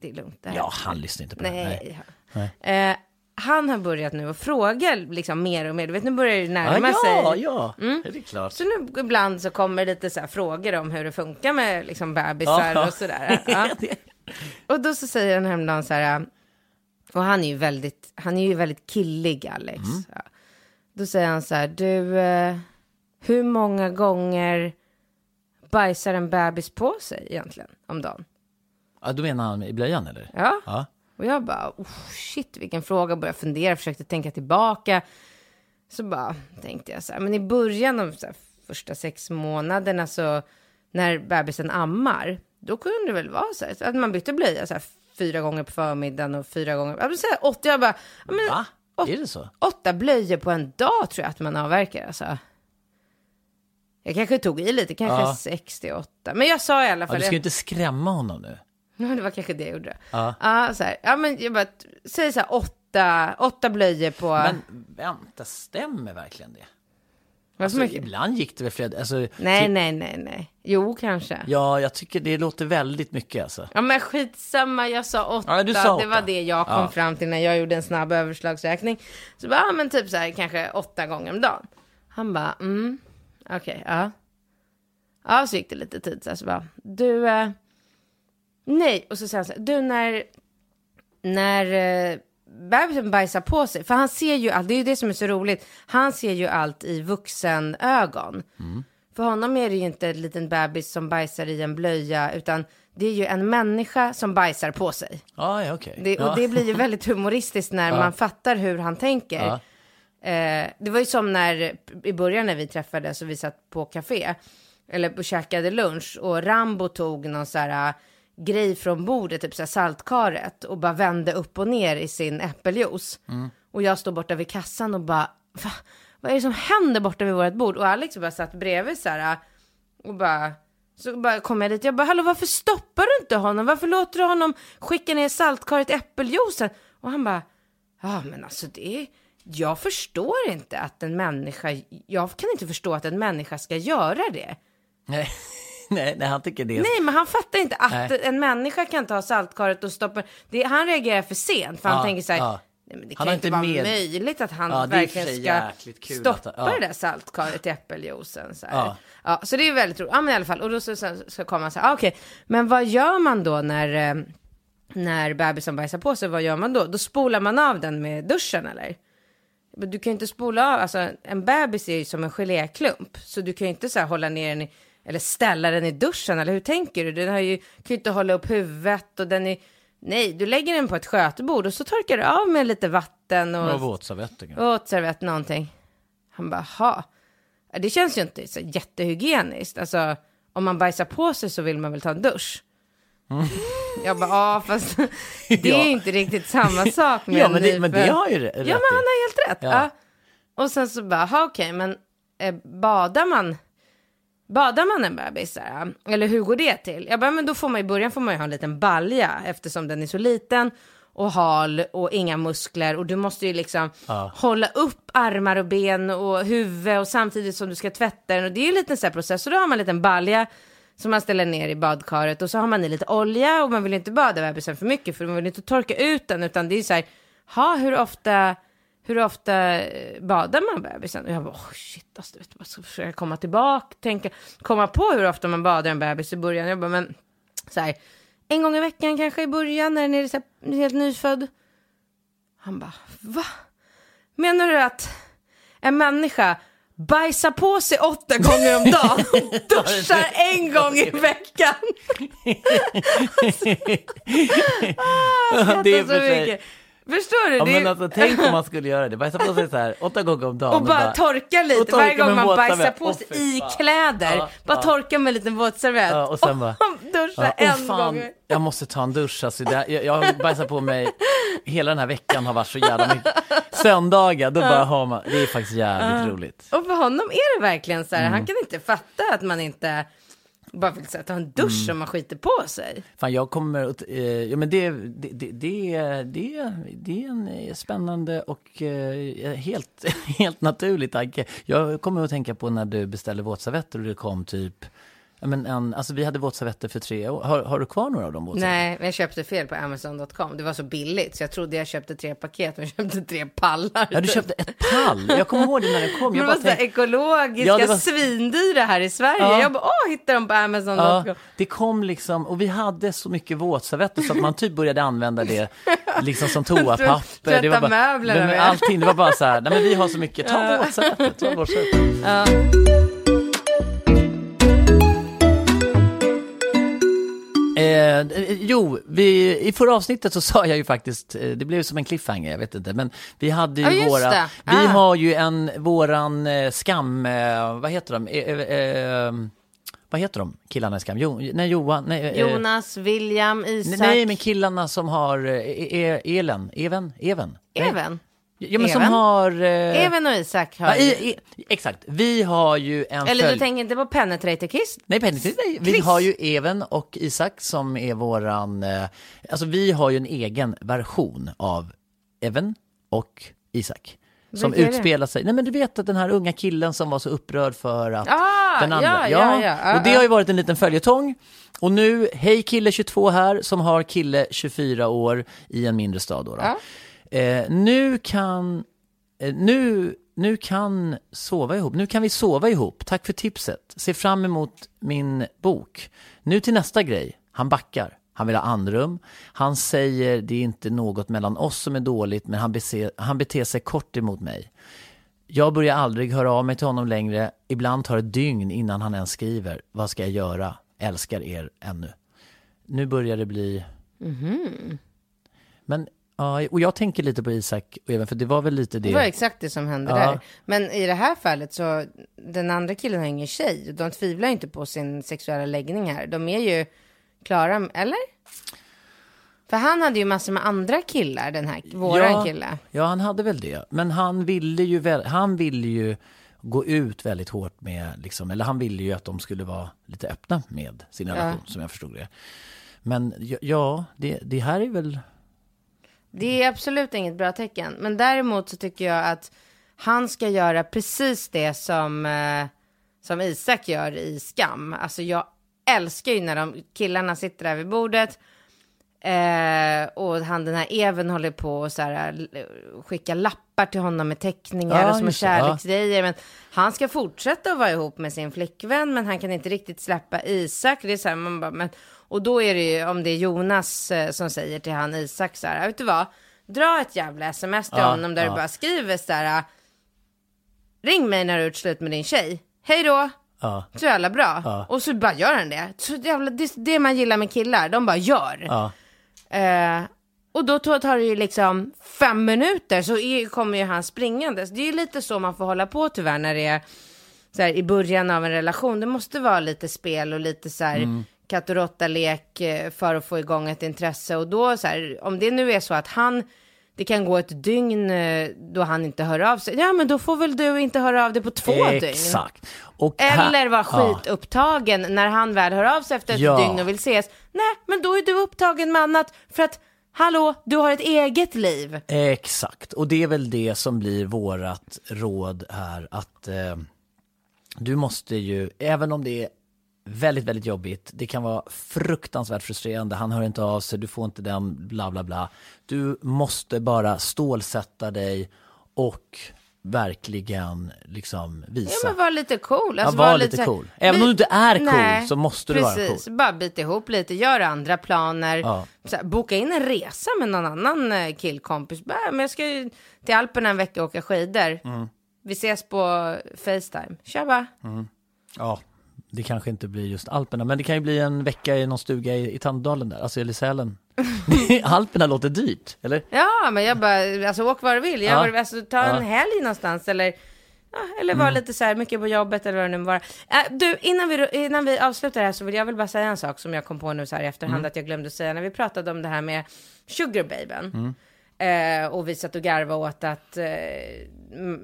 Det är lugnt. Det här. Mm. Ja, han lyssnar inte på det. Nej. Nej. Eh, han har börjat nu att fråga liksom mer och mer. Du vet, nu börjar det närma Ja, sig. ja, ja. Det är klart. Så nu ibland så kommer lite så här frågor om hur det funkar med liksom bebisar Ja. och sådär. Ja. Och då så säger han häromdagen så här, Och han är ju väldigt, han är ju väldigt killig, Alex. Ja. Då säger han så här, du, eh, hur många gånger bajsar en bebis på sig egentligen om dagen? Ja, då menar han i blöjan eller? Ja. Ja. Och jag bara, oh, shit vilken fråga, började fundera, försökte tänka tillbaka. Så bara tänkte jag så här, men i början av första sex månaderna så när bebisen ammar, då kunde det väl vara så här, att man bytte blöja så här, fyra gånger på förmiddagen och fyra gånger, ja, så här, åtta, jag bara, ja, men, Va? åt- Är det så? åtta blöjor på en dag tror jag att man avverkar alltså. Jag kanske tog i lite, kanske Ja. 68. Men jag sa i alla Ja, fall, du ska ju inte skrämma honom nu. Ja, det var kanske det jag gjorde. Ja. Ja, så här. Ja, men jag bara, säg så här åtta, åtta blöjor på... Men vänta, stämmer verkligen det? Alltså, ibland gick det väl flera... Alltså, Nej, till- nej, nej, nej. Jo, kanske. Ja. Ja, jag tycker det låter väldigt mycket alltså. men skitsamma, jag sa åtta. Ja, du sa Det åtta. var det jag kom Ja. fram till när jag gjorde en snabb överslagsräkning. Så bara, ja, men typ så här, kanske åtta gånger om dagen. Han bara, mm, okej, ja. Ja, så gick det lite tid så här, så bara, du, eh, nej, och så säger han så här, du när, när eh, bebisen bajsar på sig, för han ser ju allt, det är ju det som är så roligt, han ser ju allt i vuxenögon. För honom är det ju inte en liten bebis som bajsar i en blöja, utan det är ju en människa som bajsar på sig. Ja, ja okej. Det, ja. Och det blir ju väldigt humoristiskt när man fattar hur han tänker. Ja. Eh, det var ju som när, i början när vi träffades och vi satt på café, eller käkade lunch, och Rambo tog någon så här grej från bordet, typ så saltkaret, och bara vände upp och ner i sin äppeljuice. Och jag står borta vid kassan och bara, Va? vad är det som händer borta vid vårt bord? Och Alex bara satt bredvid så här, och bara, så bara kom jag dit, jag bara, hallå varför stoppar du inte honom? Varför låter du honom skicka ner saltkaret i äppeljuicen? Och han bara, ja men alltså det är, jag förstår inte att en människa, jag kan inte förstå att en människa ska göra det. Nej, nej, nej, han tycker det. Nej, men han fattar inte att Nej. en människa kan ta saltkaret och stoppa, det, han reagerar för sent, för han Ja, tänker så här, ja. nej men det Han kan inte vara med- möjligt att han Ja, verkligen ska stoppa att- ja. det där saltkaret i äppeljuicen. Så. Ja. Ja. så det är väldigt roligt. Ja, men i alla fall, och då så, så, så kommer så här, ah, okej, men vad gör man då när, eh, när bebisen bajsar på sig, vad gör man då? Då spolar man av den med duschen eller? Du kan ju inte spola av, alltså en bebis är ju som en geléklump, så du kan ju inte så här hålla ner den i, eller ställa den i duschen, eller hur tänker du? Den har ju, kan ju inte hålla upp huvudet och den är, nej, du lägger den på ett skötebord och så torkar du av med lite vatten och Och våtservetter. kanske. och servett någonting. Han bara, ha. Det känns ju inte så jättehygieniskt. Alltså, om man bajsar på sig så vill man väl ta en dusch. Jag bara, ja fast det är ju inte riktigt samma sak med Ja, en men det, men det har ju rätt Ja, men han har helt rätt. Ja. Ja. Och sen så bara, okej, men eh, badar man Badar man en bebis, så här, eller hur går det till? Jag bara, men då får man i början får man ju ha en liten balja eftersom den är så liten och hal och inga muskler. Och du måste ju liksom hålla upp armar och ben och huvud och samtidigt som du ska tvätta den. Och det är ju en liten så process. Så då har man en liten balja som man ställer ner i badkaret. Och så har man i lite olja och man vill inte bada bebisen för mycket för man vill inte torka ut den. Utan det är så här, ha hur ofta hur ofta eh, badar man bebisen? Och jag bara, oh, shit, alltså, vet, jag ska försöka komma tillbaka, tänka, komma på hur ofta man badar en bebis i början. Jag bara, men så här, en gång i veckan kanske i början när den är helt nyfödd. Han bara, va? Menar du att en människa bajsar på sig åtta gånger om dagen och duschar en gång i veckan? ah, Det är för så mycket. Förstår du? Ja, men alltså, tänk om man skulle göra det. Bajsa på sig så här åtta gånger om dagen. och bara torka lite och torka varje gång man bajsar på sig i kläder. Ja, bara ja. torka med en liten våtservett. Ja, och sen bara- duscha Ja, åh, en gång. jag måste ta en dusch. Alltså, det, jag, jag har bajsat på mig hela den här veckan har varit så jävla mycket. Söndagar, då bara har man, det är faktiskt jävligt roligt. Och för honom är det verkligen så här, Mm. han kan inte fatta att man inte bara vill här, ta en dusch Mm. om man skiter på sig. Fan, jag kommer att, eh, ja men det, det, det, det, är- det, är- en eh, spännande och eh, helt, helt naturlig tanke. Jag kommer att tänka på när du beställde våtservetter och det kom typ men en, alltså vi hade våtservetter för tre år. Har, har du kvar några av de våtservetterna? Nej, men jag köpte fel på Amazon.com. Det var så billigt så jag trodde jag köpte tre paket men jag köpte tre pallar. Ja, du köpte ett pall. Jag kommer ihåg det när det kom. Jag det var tänkte, ekologiska, Ja, det var- svindyra här i Sverige. Ja. Jag bara, åh, hittar de på Amazon.com. ja, det kom liksom, och vi hade så mycket våtservetter så att man typ började använda det liksom som toapapper. Det Tvätta var bara, med. allting, det var bara så här, nej men vi har så mycket, ta våtservetter, ta våtservetter. Ja. Eh, jo, vi, i förra avsnittet så sa jag ju faktiskt, eh, det blev som en cliffhanger, jag vet inte, men vi hade ju Ja, våra, det. vi Ah. har ju en, våran eh, skam, eh, vad heter de, eh, eh, vad heter de, killarna i skam? Jo, nej, Johan, nej, Jonas, William, Isak, nej, men killarna som har, eh, eh, Elen, Even, Even? Nej. Ja, men som Even? har... Eh, Even och Isak har ja, i, i, exakt, vi har ju en Eller du följ- tänker inte på Penetrator Kiss? Nej, Penny, nej, vi Chris. har ju Even och Isak som är våran, eh, alltså vi har ju en egen version av Even och Isak. Som Vilka utspelar sig, nej men du vet att den här unga killen som var så upprörd för att Ah, den andra, ja, ja, ja, ja, och det har ju varit en liten följetong. Och nu, hej kille 22 här som har kille 24 år i en mindre stad då. då. Eh, nu kan, eh, nu, nu kan sova ihop, nu kan vi sova ihop. Tack för tipset. Se fram emot min bok. Nu till nästa grej. Han backar. Han vill ha andrum. Han säger det är inte något mellan oss som är dåligt, men han, bese, han beter sig kort emot mig. Jag börjar aldrig höra av mig till honom längre. Ibland tar det dygn innan han ens skriver. Vad ska jag göra? Älskar er ännu. Nu börjar det bli... Men, ja, och jag tänker lite på Isak och Even, för det var väl lite det. Det var exakt det som hände Ja. där. Men i det här fallet så, den andra killen har ingen tjej. De tvivlar inte på sin sexuella läggning här. De är ju klara, eller? För han hade ju massor med andra killar, den här, våran ja, kille. Ja, han hade väl det. Men han ville ju, han ville ju gå ut väldigt hårt med, liksom, eller han ville ju att de skulle vara lite öppna med sin relation, som jag förstod det. Men ja, ja det, det här är väl... Det är absolut inget bra tecken. Men däremot så tycker jag att han ska göra precis det som, eh, som Isak gör i Skam. Alltså jag älskar ju när de killarna sitter där vid bordet. Eh, och han den här Even håller på och så här, eh, skicka lappar till honom med teckningar Ja, och små det, ja. kärleksgrejer. Men han ska fortsätta att vara ihop med sin flickvän, men han kan inte riktigt släppa Isak. Det är så här, man bara, men, och då är det ju, om det är Jonas eh, som säger till han Isak så här, vet du vad? Dra ett jävla sms till Ja, honom där ja. du bara skriver så här, ring mig när du har gjort slut med din tjej. Hej då! Ja, Så jävla bra. Ja. Och så bara gör han det. Så jävla, det, det man gillar med killar, de bara gör. ja. Eh, och då tar tar det ju liksom fem minuter så är, kommer ju han springandes. Det är ju lite så man får hålla på tyvärr när det är så här, i början av en relation. Det måste vara lite spel och lite så här Mm. Katt och råtta-lek eh, för att få igång ett intresse. Och då så här, om det nu är så att han, det kan gå ett dygn eh, då han inte hör av sig. Ja, men då får väl du inte höra av dig på två dygn. Exakt. Och här- Eller vara Ja. skitupptagen när han väl hör av sig efter ett Ja. dygn och vill ses. Nej, men då är du upptagen med annat för att, hallå, du har ett eget liv. Exakt, och det är väl det som blir vårat råd här att eh, du måste ju, även om det är väldigt, väldigt jobbigt, det kan vara fruktansvärt frustrerande, han hör inte av sig, du får inte den, bla bla bla. Du måste bara stålsätta dig och verkligen liksom visa. Ja, men var lite cool. Ja, Alltså, var var lite cool. Även om du inte är cool Nej, så måste du vara precis. cool. Bara bita ihop lite, gör andra planer. Ja. Här, boka in en resa med någon annan eh, killkompis. Bara, men jag ska ju till Alperna en vecka och åka skidor. Mm. Vi ses på Facetime. Tja Ja, det kanske inte blir just Alperna, men det kan ju bli en vecka i någon stuga i, i Tandalen där, alltså i Sälen. Alperna låter dyrt, eller? Ja, men jag bara, alltså åk var du vill. Jag Ja. bara, alltså, ta en helg någonstans eller, ja, eller Mm. vara lite så här mycket på jobbet eller vad det nu må vara. Äh, du, innan vi, innan vi avslutar det här så vill jag väl bara säga en sak som jag kom på nu så här i efterhand Mm. att jag glömde säga när vi pratade om det här med sugarbabyn. Mm. Eh, och vi satt och garvade åt att eh,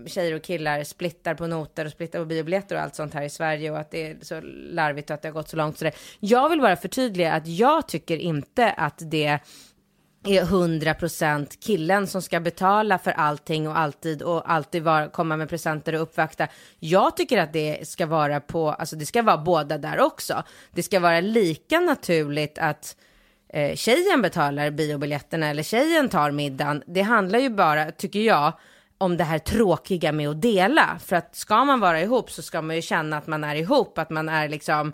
tjejer och killar splittar på noter och splittar på biobiljetter och allt sånt här i Sverige och att det är så larvigt och att det har gått så långt. Så det. Jag vill bara förtydliga att jag tycker inte att det är 100% killen som ska betala för allting och alltid och alltid var, komma med presenter och uppvakta. Jag tycker att det ska vara på, alltså det ska vara båda där också. Det ska vara lika naturligt att eh, tjejen betalar biobiljetterna eller tjejen tar middagen. Det handlar ju bara, tycker jag, om det här tråkiga med att dela. För att ska man vara ihop så ska man ju känna att man är ihop, att man är liksom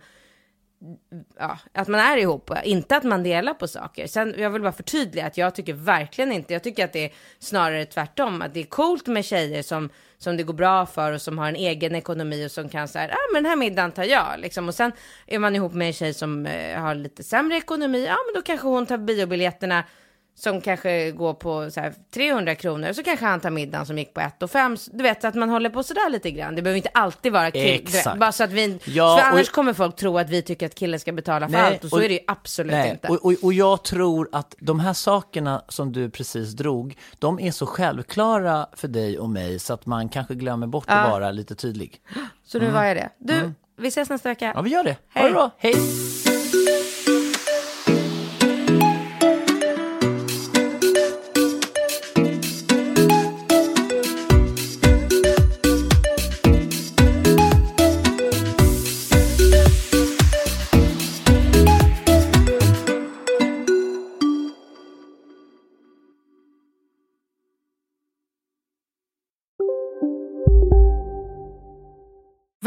ja, att man är ihop, inte att man delar på saker. Sen, jag vill bara förtydliga att jag tycker verkligen inte, jag tycker att det är snarare tvärtom, att det är coolt med tjejer som, som det går bra för och som har en egen ekonomi och som kan säga, ja ah, men den här middagen tar jag, liksom. Och sen är man ihop med en tjej som eh, har lite sämre ekonomi, ja men då kanske hon tar biobiljetterna som kanske går på så här 300 kronor, så kanske han tar middagen som gick på 1 och 5. Du vet, så att man håller på sådär lite grann. Det behöver inte alltid vara kill. Vet, bara så att vi, ja, för annars och, kommer folk tro att vi tycker att killen ska betala för nej, allt och så och, är det ju absolut nej, inte. Och, och, och jag tror att de här sakerna som du precis drog, de är så självklara för dig och mig så att man kanske glömmer bort ja. att vara lite tydlig. Så nu mm. var jag det. Du, mm. vi ses nästa vecka. Ja, vi gör det. Hej. Ha det bra. Hej.